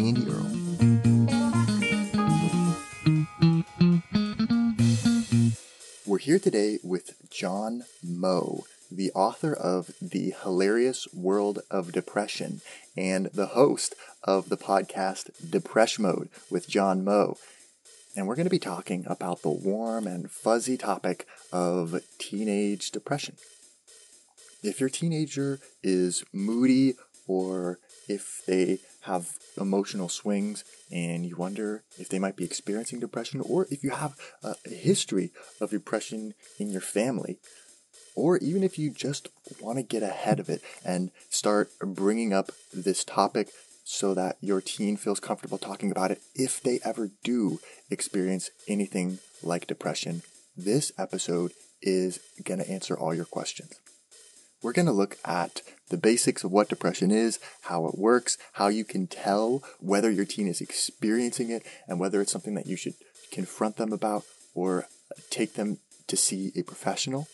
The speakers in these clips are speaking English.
Andy Earle. We're here today with John Moe, the author of The Hilarious World of Depression and the host of the podcast Depresh Mode with John Moe. And we're going to be talking about the warm and fuzzy topic of teenage depression. If your teenager is moody or if they have emotional swings and you wonder if they might be experiencing depression or if you have a history of depression in your family, or even if you just want to get ahead of it and start bringing up this topic so that your teen feels comfortable talking about it if they ever do experience anything like depression, this episode is going to answer all your questions. We're going to look at the basics of what depression is, how it works, how you can tell whether your teen is experiencing it, and whether it's something that you should confront them about or take them to see a professional.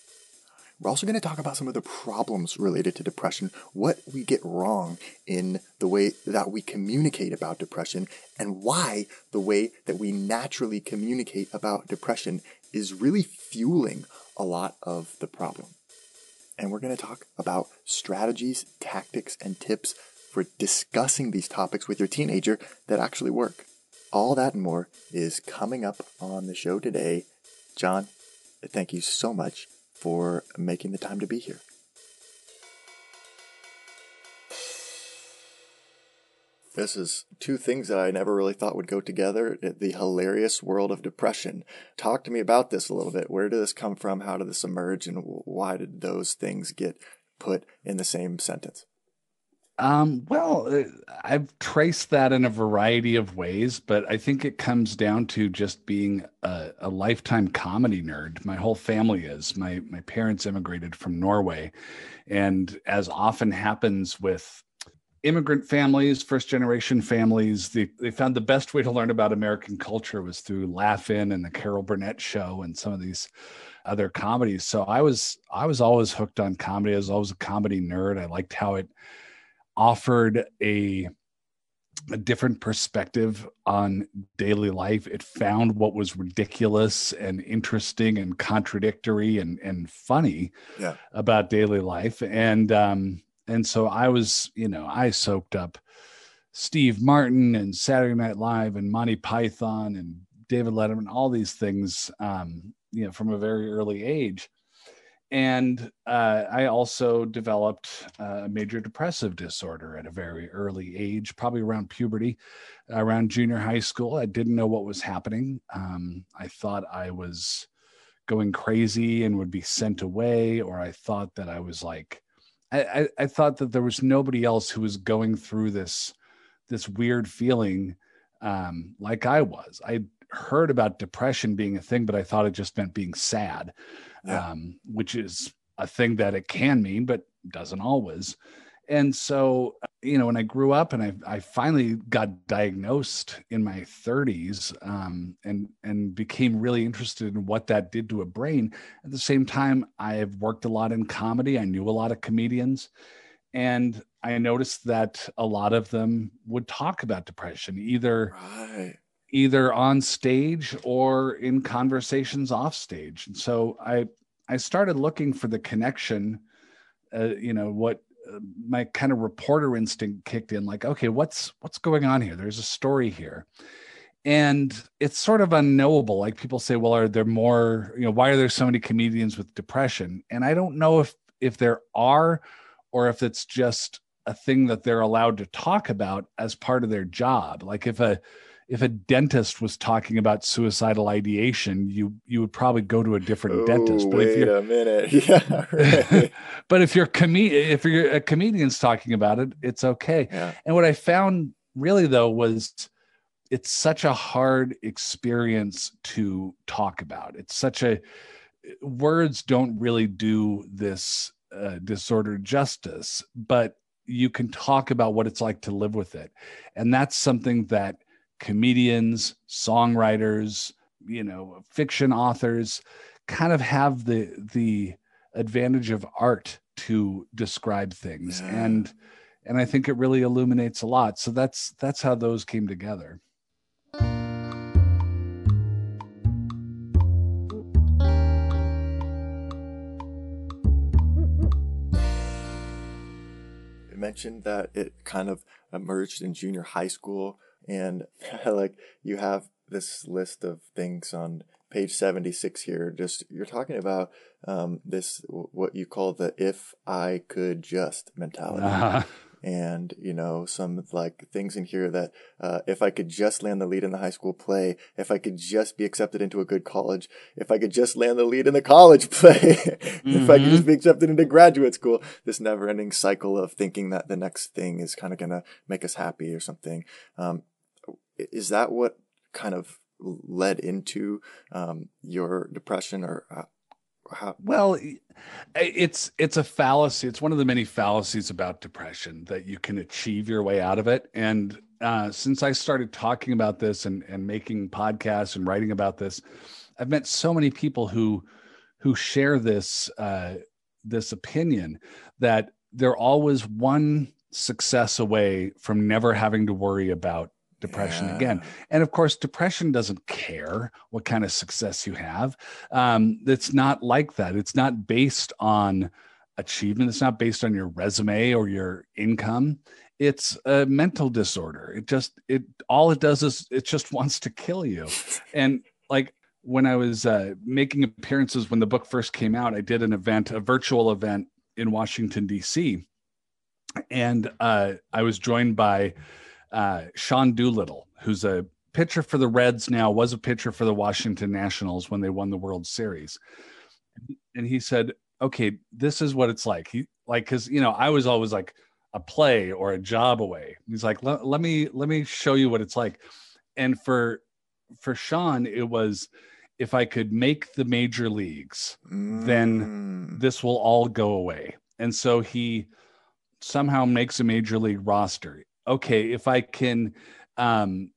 We're also going to talk about some of the problems related to depression, what we get wrong in the way that we communicate about depression, and why the way that we naturally communicate about depression is really fueling a lot of the problem and we're going to talk about strategies, tactics, and tips for discussing these topics with your teenager that actually work. All that and more is coming up on the show today. John, thank you so much for making the time to be here. This is two things that I never really thought would go together. The hilarious world of depression. Talk to me about this a little bit. Where did this come from? How did this emerge? And why did those things get put in the same sentence? Um, well, uh, I've traced that in a variety of ways, but I think it comes down to just being a, a, lifetime comedy nerd. My whole family is. My my parents immigrated from Norway, and as often happens with immigrant families, first generation families, they, they found the best way to learn about American culture was through Laugh-In and the Carol Burnett show and some of these other comedies. So I was I was always hooked on comedy. I was always a comedy nerd. I liked how it offered a a different perspective on daily life. It found what was ridiculous and interesting and contradictory and and funny yeah. about daily life. And um, and so I was, you know, I soaked up Steve Martin and Saturday Night Live and Monty Python and David Letterman, all these things, um, you know, from a very early age. And uh, I also developed a major depressive disorder at a very early age, probably around puberty, around junior high school. I didn't know what was happening. Um, I thought I was going crazy and would be sent away, or I thought that I was like I, I, thought that there was nobody else who was going through this this weird feeling um, like I was. I heard about depression being a thing, but I thought it just meant being sad, yeah. um, which is a thing that it can mean, but doesn't always and so you know when i grew up and i, I finally got diagnosed in my 30s um, and and became really interested in what that did to a brain. At the same time i have worked a lot in comedy. I knew a lot of comedians and i noticed that a lot of them would talk about depression either right. either on stage or in conversations off stage. And so i i started looking for the connection uh, you know what my kind of reporter instinct kicked in like okay what's what's going on here? There's a story here. And it's sort of unknowable. Like people say well are there more you know why are there so many comedians with depression? And i don't know if if there are or if it's just a thing that they're allowed to talk about as part of their job. Like if a if a dentist was talking about suicidal ideation, you you would probably go to a different dentist. But wait if you're, a minute, yeah. Right. but if you're com- if you're a comedian's talking about it, it's okay. Yeah. And what I found really though was it's such a hard experience to talk about. It's such a words don't really do this uh, disorder justice, but you can talk about what it's like to live with it. And that's something that comedians, songwriters, you know, fiction authors kind of have the the advantage of art to describe things. Yeah. And and I think it really illuminates a lot. So that's that's how those came together. mentioned that it kind of emerged in junior high school, and like you have this list of things on page 76 here. Just you're talking about um, this what you call the if i could just mentality. Uh-huh and you know some like things in here that uh, if I could just land the lead in the high school play, if I could just be accepted into a good college, if I could just land the lead in the college play, mm-hmm. if I could just mm-hmm. be accepted into graduate school, this never-ending cycle of thinking that the next thing is kind of gonna make us happy or something. Um, is that what kind of led into um, your depression or uh, Well, it's it's a fallacy. It's one of the many fallacies about depression that you can achieve your way out of it. And uh, since I started talking about this and and making podcasts and writing about this, I've met so many people who who share this uh, this opinion that they're always one success away from never having to worry about depression yeah. again. And of course, depression doesn't care what kind of success you have. Um, it's not like that. It's not based on achievement. It's not based on your resume or your income. It's a mental disorder. It just it all it does is it just wants to kill you. And like when I was uh, making appearances when the book first came out, I did an event, a virtual event in Washington D.C. And uh, I was joined by uh, Sean Doolittle, who's a pitcher for the Reds now, was a pitcher for the Washington Nationals when they won the World Series. And he said, okay, this is what it's like. He like, cause you know, I was always like a play or a job away. He's like, let me, let me show you what it's like. And for, for Sean, it was, if I could make the major leagues, mm. then this will all go away. And so he somehow makes a major league roster okay, if I can, um,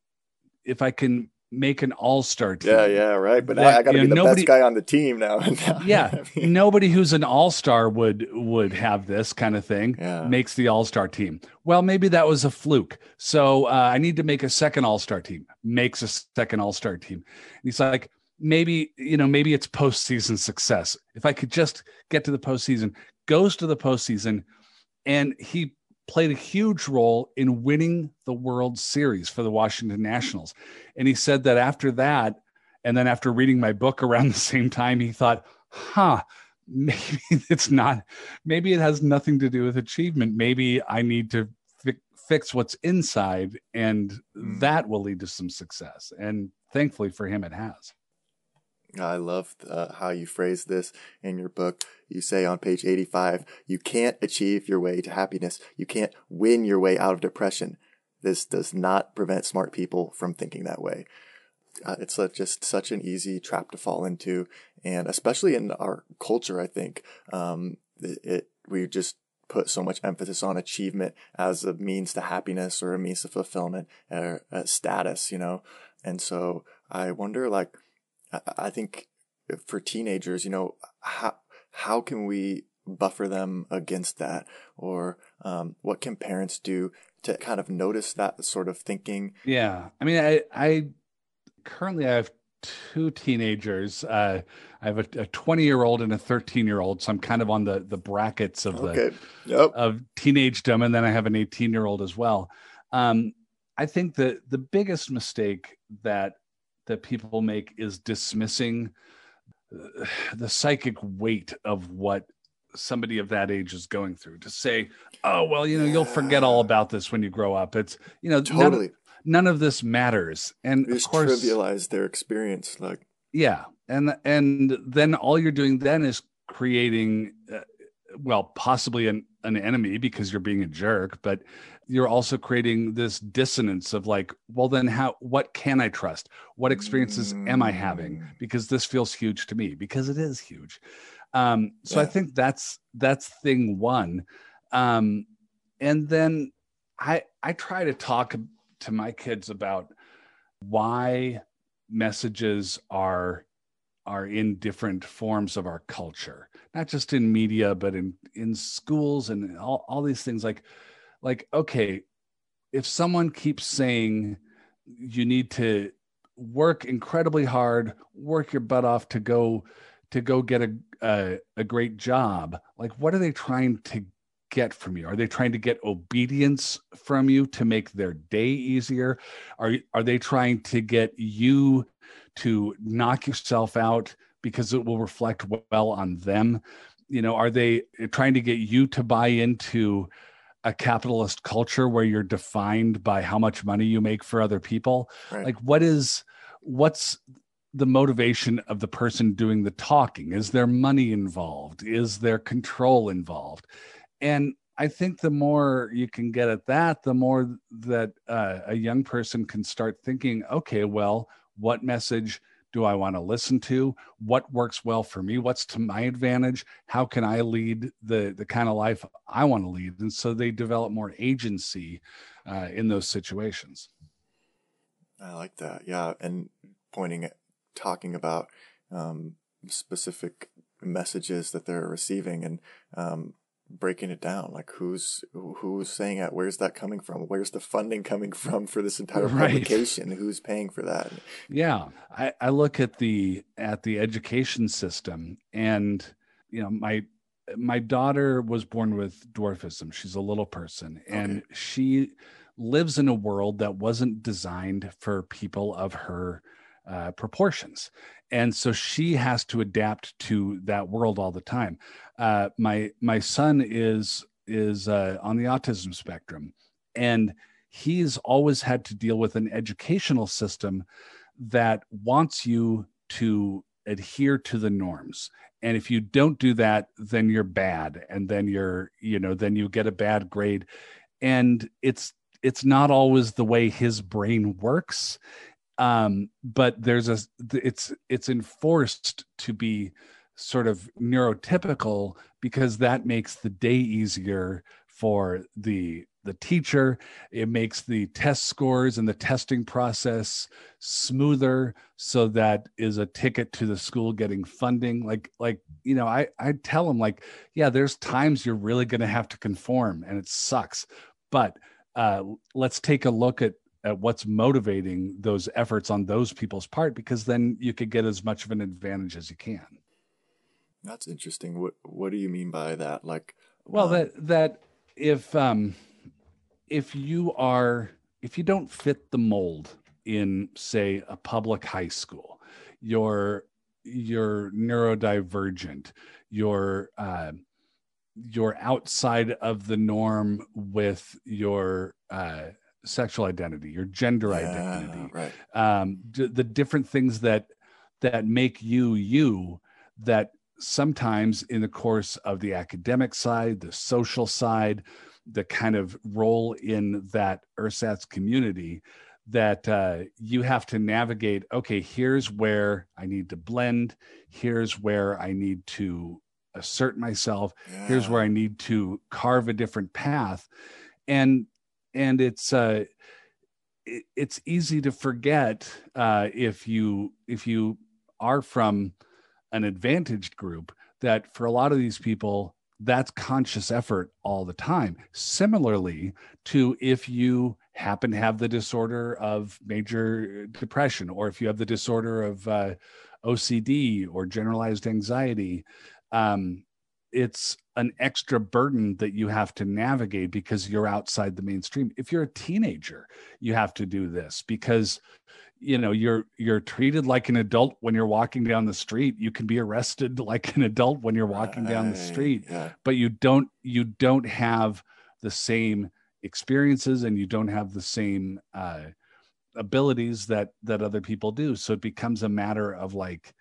if I can make an all-star team. Yeah, yeah, right. But that, I got to be the nobody, best guy on the team now. yeah, I mean. nobody who's an all-star would would have this kind of thing. Yeah. Makes the all-star team. Well, maybe that was a fluke. So uh, I need to make a second all-star team. Makes a second all-star team. And he's like, maybe you know, maybe it's postseason success. If I could just get to the postseason, goes to the postseason, and he played a huge role in winning the World Series for the Washington Nationals. And he said that after that, and then after reading my book around the same time, he thought, huh, maybe it's not, maybe it has nothing to do with achievement. Maybe I need to fi- fix what's inside, and mm. that will lead to some success. And thankfully for him, it has. I love uh, how you phrase this in your book. You say on page 85, you can't achieve your way to happiness. You can't win your way out of depression. This does not prevent smart people from thinking that way. Uh, it's just such an easy trap to fall into. And especially in our culture, I think, um, it, it, we just put so much emphasis on achievement as a means to happiness or a means to fulfillment or status, you know? And so I wonder, like, I think for teenagers, you know, how how can we buffer them against that, or um, what can parents do to kind of notice that sort of thinking? Yeah, I mean, I I currently I have two teenagers. Uh, I have a 20 year old and a 13 year old, so I'm kind of on the the brackets of okay. the yep. of teenagedom, and then I have an 18 year old as well. Um, I think that the biggest mistake that that people make is dismissing uh, the psychic weight of what somebody of that age is going through to say oh well you know you'll forget all about this when you grow up. It's you know totally. none, none of this matters. And you of course trivialize their experience like yeah. And and then all you're doing then is creating uh, well possibly an, an enemy because you're being a jerk but you're also creating this dissonance of like well then how what can i trust? What experiences am i having? Mm. because this feels huge to me because it is huge. Um so i think that's that's thing one. Um and then i i try to talk to my kids about why messages are are in different forms of our culture not just in media but in in schools and all, all these things. Like like okay if someone keeps saying you need to work incredibly hard work your butt off to go to go get a a, a great job like what are they trying to get from you? Are they trying to get obedience from you to make their day easier? Are are they trying to get you to knock yourself out because it will reflect well on them? You know are they trying to get you to buy into a capitalist culture where you're defined by how much money you make for other people? Right. like what is what's the motivation of the person doing the talking? Is there money involved? Is there control involved? And i think the more you can get at that the more that uh, a young person can start thinking okay well what message do i want to listen to? What works well for me? What's to my advantage? How can i lead the the kind of life i want to lead? And so they develop more agency uh, in those situations. I like that. Yeah, and pointing at talking about um, specific messages that they're receiving and um, breaking it down, like who's who's saying it, where's that coming from, where's the funding coming from for this entire Right. publication, who's paying for that? Yeah, I, I look at the at the education system, and you know my my daughter was born with dwarfism. She's a little person, and Okay. she lives in a world that wasn't designed for people of her uh, proportions, and so she has to adapt to that world all the time. Uh, my my son is is uh, on the autism spectrum, and he's always had to deal with an educational system that wants you to adhere to the norms. And if you don't do that then you're bad and then you're you know then you get a bad grade. And it's it's not always the way his brain works um but there's a it's it's enforced to be sort of neurotypical because that makes the day easier for the the teacher. It makes the test scores and the testing process smoother so that is a ticket to the school getting funding. Like like you know i i tell them like yeah there's times you're really going to have to conform and it sucks but uh let's take a look at at what's motivating those efforts on those people's part because then you could get as much of an advantage as you can That's interesting. What what do you mean by that? Like, well um, that that if um if you are if you don't fit the mold in say a public high school you're you're neurodivergent you're uh you're outside of the norm with your uh sexual identity your gender yeah, identity right? um, d- the different things that that make you you that sometimes in the course of the academic side the social side the kind of role in that ersatz community that uh, you have to navigate okay here's where i need to blend here's where i need to assert myself here's where i need to carve a different path and and it's uh it, it's easy to forget uh if you if you are from an advantaged group that for a lot of these people that's conscious effort all the time. Similarly to if you happen to have the disorder of major depression or if you have the disorder of uh, ocd or generalized anxiety um, it's an extra burden that you have to navigate because you're outside the mainstream. If you're a teenager you have to do this because you know you're you're treated like an adult when you're walking down the street. You can be arrested like an adult when you're walking down the street Yeah, but you don't you don't have the same experiences and you don't have the same uh, abilities that that other people do. So it becomes a matter of like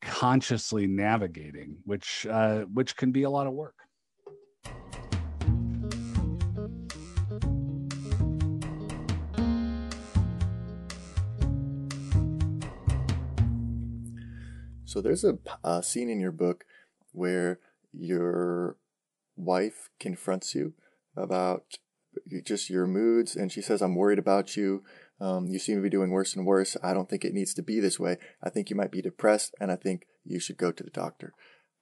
consciously navigating, which uh, which can be a lot of work. So there's a, a scene in your book where your wife confronts you about just your moods, and she says, "I'm worried about you. Um, you seem to be doing worse and worse. I don't think it needs to be this way. I think you might be depressed, and I think you should go to the doctor."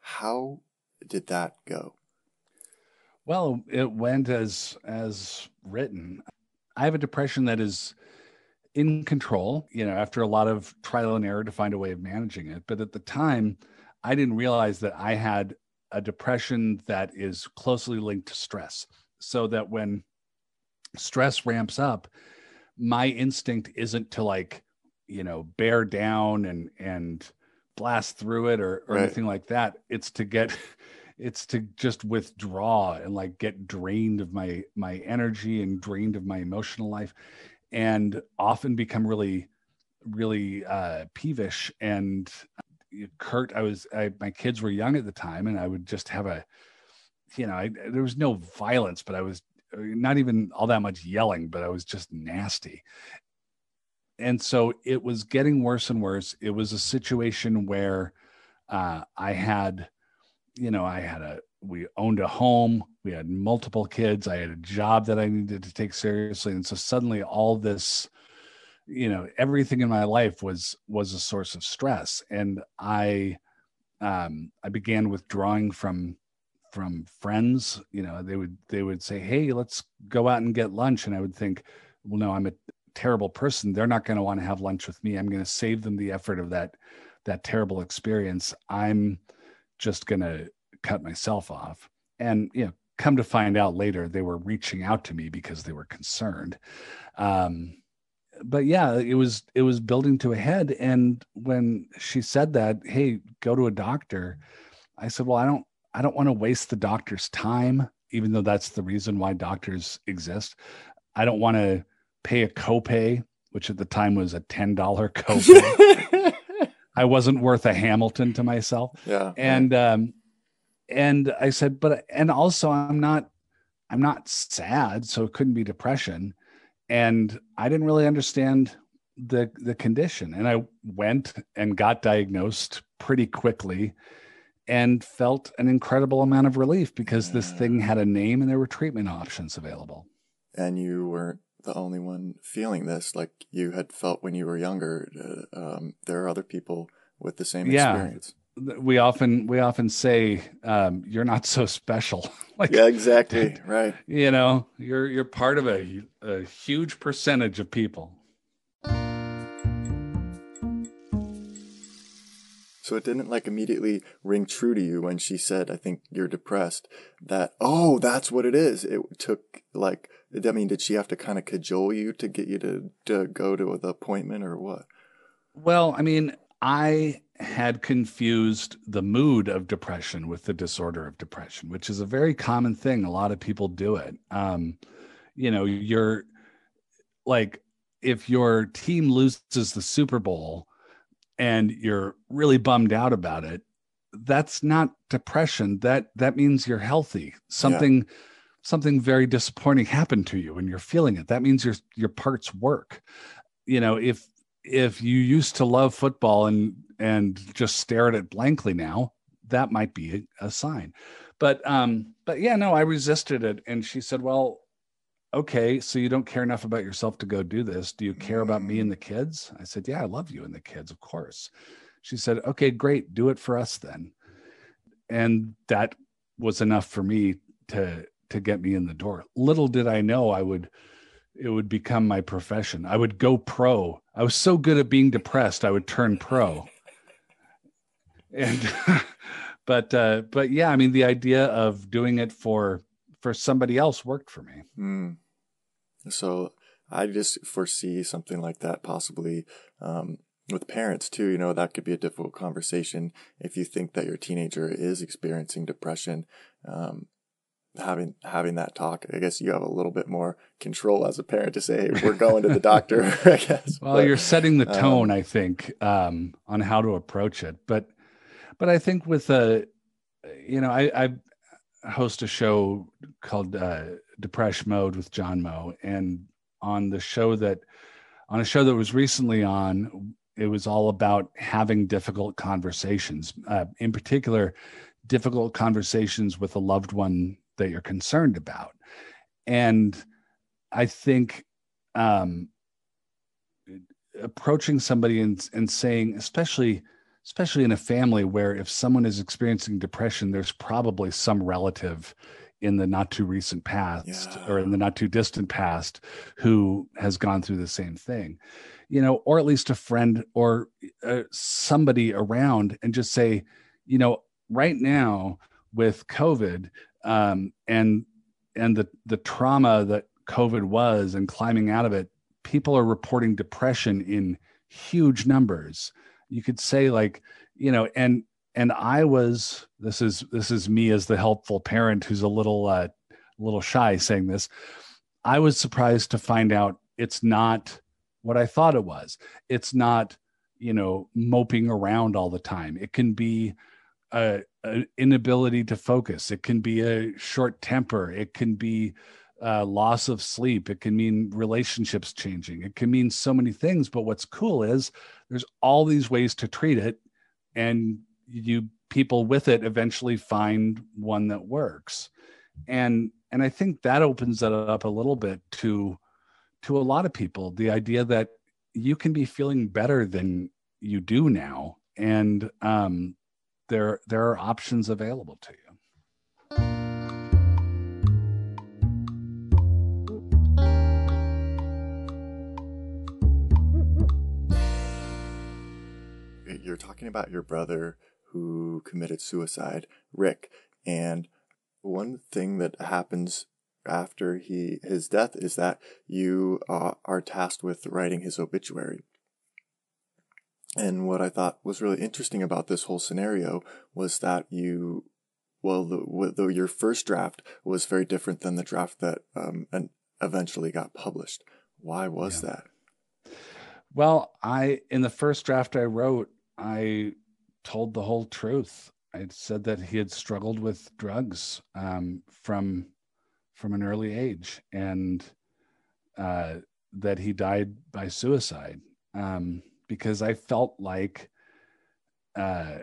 How did that go? Well, it went as as written. I have a depression that is in control, you know, after a lot of trial and error to find a way of managing it. But at the time, I didn't realize that I had a depression that is closely linked to stress. So that when stress ramps up, my instinct isn't to like, you know, bear down and and blast through it or, or right. anything like that. It's to get it's to just withdraw and like get drained of my my energy and drained of my emotional life and often become really really uh peevish and uh, curt i was I, my kids were young at the time and i would just have a you know I, there was no violence but i was not even all that much yelling but i was just nasty and so it was getting worse and worse it was a situation where uh, i had you know, I had a, we owned a home, we had multiple kids, I had a job that I needed to take seriously. And so suddenly all this, you know, everything in my life was, was a source of stress. And I, um, I began withdrawing from, from friends, you know, they would, they would say, Hey, let's go out and get lunch. And I would think, well, no, I'm a terrible person. They're not going to want to have lunch with me. I'm going to save them the effort of that, that terrible experience. I'm, just going to cut myself off. And, you know, come to find out later, they were reaching out to me because they were concerned. Um, but yeah, it was it was building to a head. And when she said that, hey, go to a doctor, I said, well, I don't I don't want to waste the doctor's time, even though that's the reason why doctors exist. I don't want to pay a copay, which at the time was a ten dollar copay. I wasn't worth a Hamilton to myself. Yeah. And um, and I said, but and also I'm not I'm not sad, so it couldn't be depression. And I didn't really understand the the condition. And I went and got diagnosed pretty quickly and felt an incredible amount of relief because this thing had a name and there were treatment options available. And you weren't the only one feeling this like you had felt when you were younger. Uh, um, there are other people with the same yeah. experience. We often we often say um, you're not so special. like yeah, exactly right. You know, you're you're part of a, a huge percentage of people. So it didn't like immediately ring true to you when she said, I think you're depressed, that, oh, that's what it is. It took like, I mean, did she have to kind of cajole you to get you to, to go to the appointment or what? Well, I mean, I had confused the mood of depression with the disorder of depression, which is a very common thing. A lot of people do it. Um, you know, you're like, if your team loses the Super Bowl, and you're really bummed out about it that's not depression. That that means you're healthy. Something yeah. something very disappointing happened to you and you're feeling it. That means your your parts work. You know if if you used to love football and and just stare at it blankly now that might be a, a sign. But um but yeah no i resisted it. And she said well okay, so you don't care enough about yourself to go do this. Do you care about me and the kids? I said, yeah, I love you and the kids, of course. She said, okay, great. Do it for us then. And that was enough for me to to get me in the door. Little did I know I would it would become my profession. I would go pro. I was so good at being depressed, I would turn pro. And but uh but yeah, I mean the idea of doing it for for somebody else worked for me. Mm. So I just foresee something like that possibly um, with parents too. You know, that could be a difficult conversation if you think that your teenager is experiencing depression. Um, having having that talk, I guess you have a little bit more control as a parent to say, hey, "We're going to the doctor." I guess. Well, but, you're setting the tone, um, I think, um, on how to approach it. But but I think with a, you know, I, I host a show called uh, Depresh Mode with John Moe, and on the show that on a show that was recently on, it was all about having difficult conversations, uh, in particular, difficult conversations with a loved one that you're concerned about. And I think um, approaching somebody and, and saying, especially especially in a family where if someone is experiencing depression, there's probably some relative in the not too recent past yeah. or in the not too distant past who has gone through the same thing you know or at least a friend or uh, somebody around and just say you know right now with covid um, and and the the trauma that covid was and climbing out of it people are reporting depression in huge numbers you could say like you know and and I was this is this is me as the helpful parent who's a little uh, a little shy saying this. I was surprised to find out it's not what I thought it was. It's not you know moping around all the time. It can be a, a inability to focus. It can be a short temper. It can be uh, loss of sleep. It can mean relationships changing. It can mean so many things. But what's cool is there's all these ways to treat it, and you people with it eventually find one that works and and i think that opens it up a little bit to to a lot of people the idea that you can be feeling better than you do now and um there there are options available to you you're talking about your brother who committed suicide, Rick. And one thing that happens after he his death is that you uh, are tasked with writing his obituary. And what I thought was really interesting about this whole scenario was that you, well, the, the your first draft was very different than the draft that um, and eventually got published. Why was yeah. that? Well, I in the first draft I wrote, I told the whole truth. I said that he had struggled with drugs um, from from an early age, and uh, that he died by suicide. Um, because I felt like uh,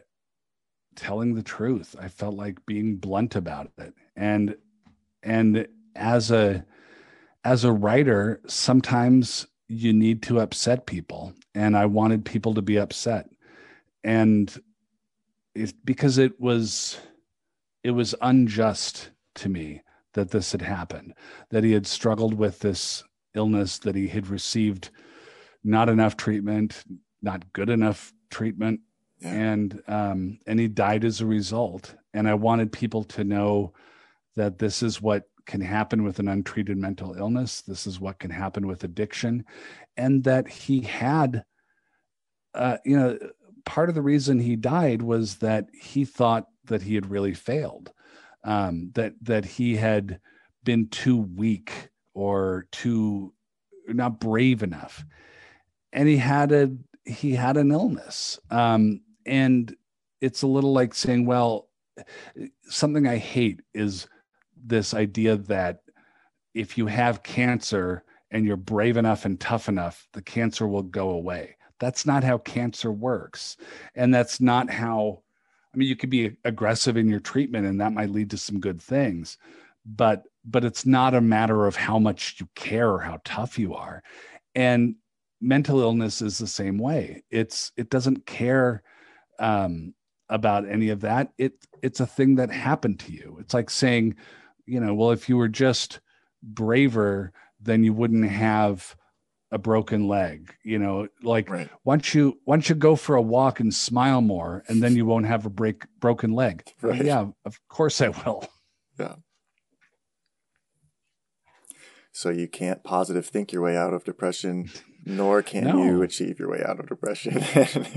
telling the truth. I felt like being blunt about it, and and as a as a writer, sometimes you need to upset people, and I wanted people to be upset, and it, because it was it was unjust to me that this had happened that he had struggled with this illness that he had received not enough treatment not good enough treatment yeah. and um, and he died as a result. And i wanted people to know that this is what can happen with an untreated mental illness. This is what can happen with addiction. And that he had uh, you know part of the reason he died was that he thought that he had really failed, um, that that he had been too weak or too not brave enough, and he had a he had an illness, um, and it's a little like saying, well, something I hate is this idea that if you have cancer and you're brave enough and tough enough, the cancer will go away. That's not how cancer works. And that's not how, I mean, you could be aggressive in your treatment and that might lead to some good things, but but it's not a matter of how much you care or how tough you are. And mental illness is the same way. It's it doesn't care um, about any of that. It it's a thing that happened to you. It's like saying, you know, well, if you were just braver, then you wouldn't have a broken leg you know like right. once you once you go for a walk and smile more and then you won't have a break broken leg right. yeah of course i will yeah so you can't positive think your way out of depression nor can no. you achieve your way out of depression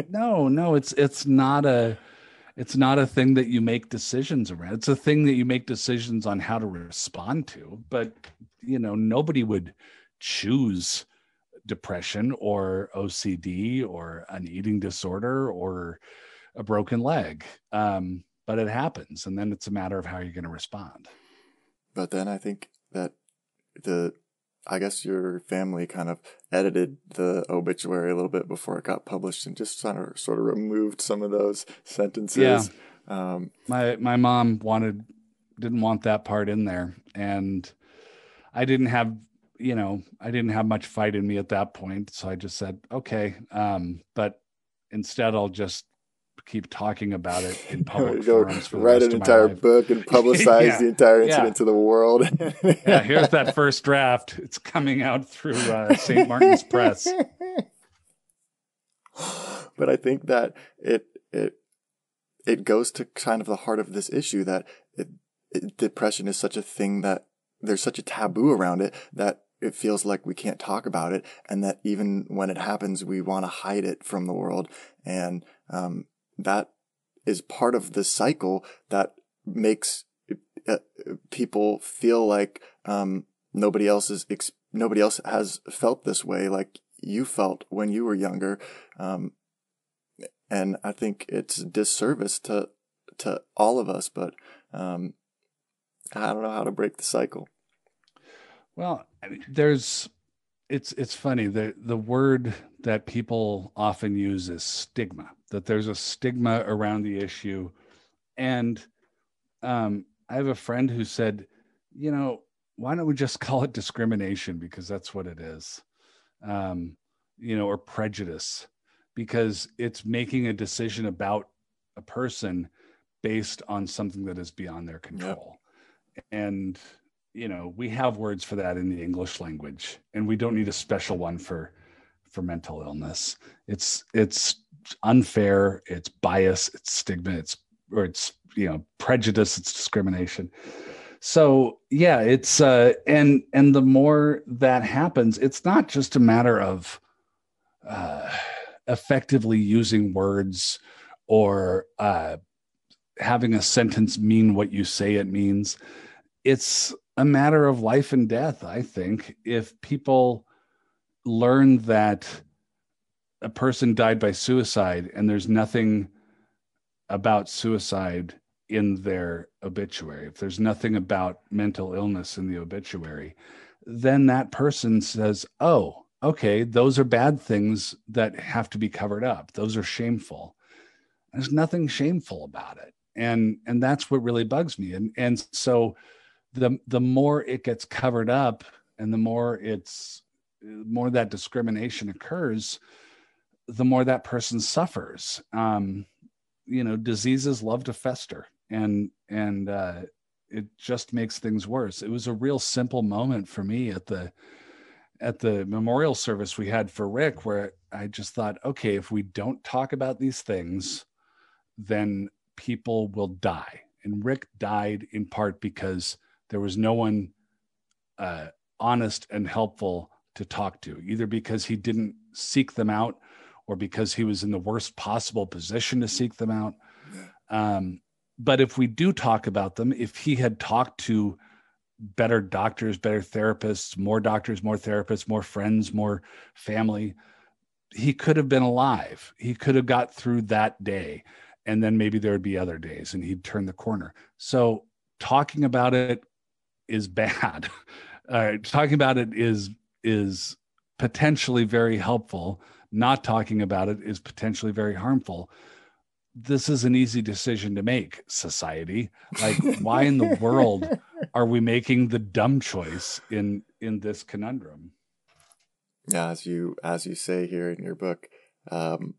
no no it's it's not a it's not a thing that you make decisions around it's a thing that you make decisions on how to respond to but you know nobody would choose depression or OCD or an eating disorder or a broken leg. Um, but it happens. And then it's a matter of how you're going to respond. But then I think that the I guess your family kind of edited the obituary a little bit before it got published and just sort of sort of removed some of those sentences. Yeah. Um, my my mom wanted didn't want that part in there, and I didn't have you know I didn't have much fight in me at that point, so I just said okay. Um, but instead, I'll just keep talking about it in public forums. write an entire book and publicize yeah. the entire incident yeah. to the world. yeah, here's that first draft. It's coming out through uh, St. Martin's Press. But I think that it it it goes to kind of the heart of this issue that it, it, depression is such a thing that there's such a taboo around it that it feels like we can't talk about it and that even when it happens we want to hide it from the world. And um, that is part of the cycle that makes uh, people feel like um, nobody else is ex- nobody else has felt this way like you felt when you were younger. Um, and i think it's a disservice to to all of us but um, i don't know how to break the cycle well I mean, there's it's it's funny the the word that people often use is stigma that there's a stigma around the issue and um, i have a friend who said you know why don't we just call it discrimination because that's what it is um, you know or prejudice because it's making a decision about a person based on something that is beyond their control yep. and you know we have words for that in the english language and we don't need a special one for for mental illness. It's it's unfair it's bias it's stigma it's or it's you know prejudice it's discrimination. So yeah it's uh and and the more that happens it's not just a matter of uh effectively using words or uh having a sentence mean what you say it means. It's a matter of life and death, I think. If people learn that a person died by suicide and there's nothing about suicide in their obituary, if there's nothing about mental illness in the obituary, then that person says, oh, okay, those are bad things that have to be covered up. Those are shameful. There's nothing shameful about it. And and that's what really bugs me. And and so the the more it gets covered up and the more it's more that discrimination occurs the more that person suffers. Um, you know diseases love to fester and and uh, it just makes things worse. It was a real simple moment for me at the at the memorial service we had for rick where i just thought okay if we don't talk about these things then people will die. And rick died in part because there was no one uh, honest and helpful to talk to, either because he didn't seek them out or because he was in the worst possible position to seek them out. Um, but if we do talk about them, if he had talked to better doctors, better therapists, more doctors, more therapists, more friends, more family, he could have been alive. He could have got through that day. And then maybe there would be other days and he'd turn the corner. So talking about it, is bad. Uh, talking about it is is potentially very helpful. Not talking about it is potentially very harmful. This is an easy decision to make, society. Like, why in the world are we making the dumb choice in in this conundrum? Yeah, as you as you say here in your book, um,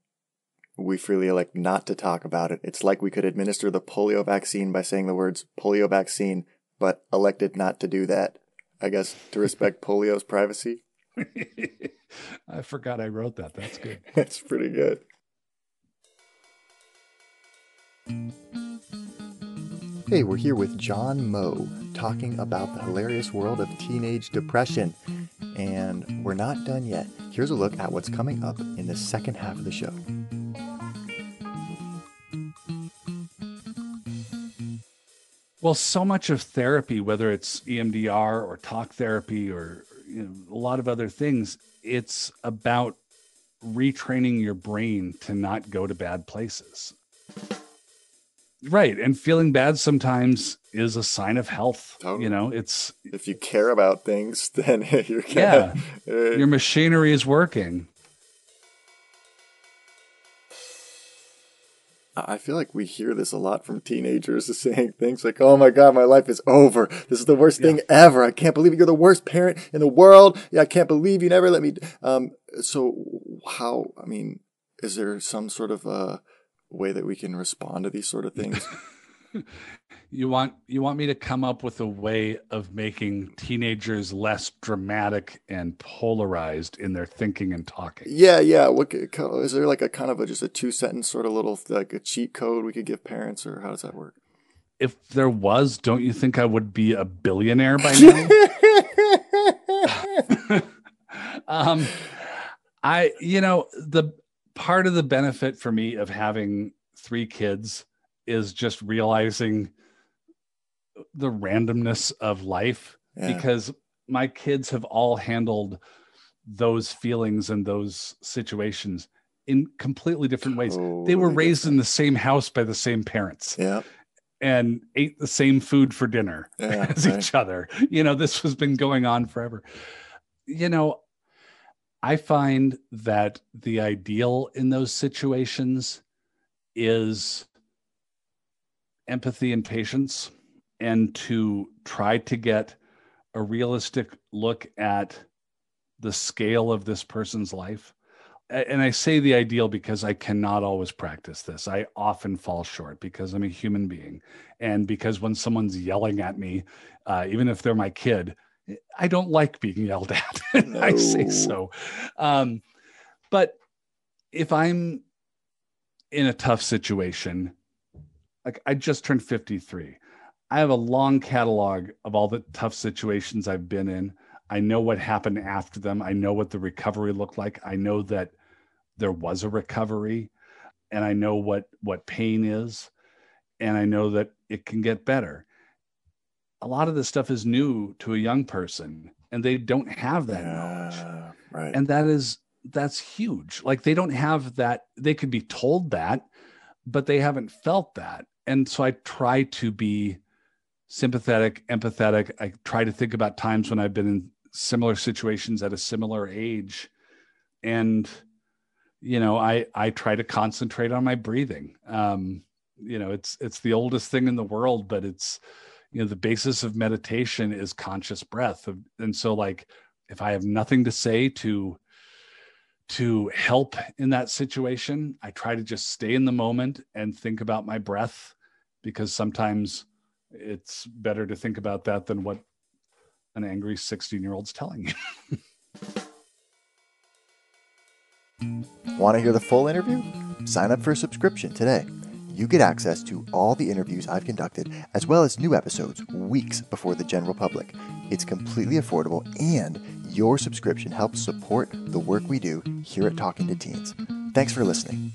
we freely elect not to talk about it. It's like we could administer the polio vaccine by saying the words polio vaccine but elected not to do that. I guess to respect polio's privacy. I forgot I wrote that. That's good. That's pretty good. Hey, we're here with John Moe talking about the hilarious world of teenage depression. And we're not done yet. Here's a look at what's coming up in the second half of the show. Well, so much of therapy, whether it's EMDR or talk therapy or you know, a lot of other things, it's about retraining your brain to not go to bad places. right and feeling bad sometimes is a sign of health Totally. you know it's If you care about things, then you're Yeah. gonna. uh, your machinery is working I feel like we hear this a lot from teenagers saying things like, "Oh my god, my life is over. This is the worst thing ever. I can't believe you're the worst parent in the world. Yeah, I can't believe you never let me." d-" Um, so how? I mean, is there some sort of uh, way that we can respond to these sort of things? you want you want me to come up with a way of making teenagers less dramatic and polarized in their thinking and talking yeah, yeah. What is there like a kind of a just a two sentence sort of little like a cheat code we could give parents, or how does that work? if there was don't you think i would be a billionaire by now um i you know the part of the benefit for me of having three kids is just realizing the randomness of life Yeah. because my kids have all handled those feelings and those situations in completely different ways they were Totally raised in the same house by the same parents Yeah, and ate the same food for dinner Yeah, as right. each other. You know, this has been going on forever. You know, I find that the ideal in those situations is empathy and patience and to try to get a realistic look at the scale of this person's life. And I say the ideal because I cannot always practice this. I often fall short because I'm a human being. And because when someone's yelling at me, uh, even if they're my kid, I don't like being yelled at. and I say so. Um, but if I'm in a tough situation, like I just turned 53, I have a long catalog of all the tough situations I've been in. I know what happened after them. I know what the recovery looked like. I know that there was a recovery and I know what what pain is and I know that it can get better. A lot of this stuff is new to a young person and they don't have that knowledge right. and that is that's huge like they don't have that they could be told that but they haven't felt that and so i try to be sympathetic empathetic. I try to think about times when i've been in similar situations at a similar age. And you know i i try to concentrate on my breathing. Um you know it's it's the oldest thing in the world but it's you know the basis of meditation is conscious breath. And so like if i have nothing to say to to help in that situation i try to just stay in the moment and think about my breath because sometimes it's better to think about that than what an angry 16 year old's telling you Want to hear the full interview? Sign up for a subscription today. You get access to all the interviews I've conducted, as well as new episodes weeks before the general public. It's completely affordable, and your subscription helps support the work we do here at Talking to Teens. Thanks for listening.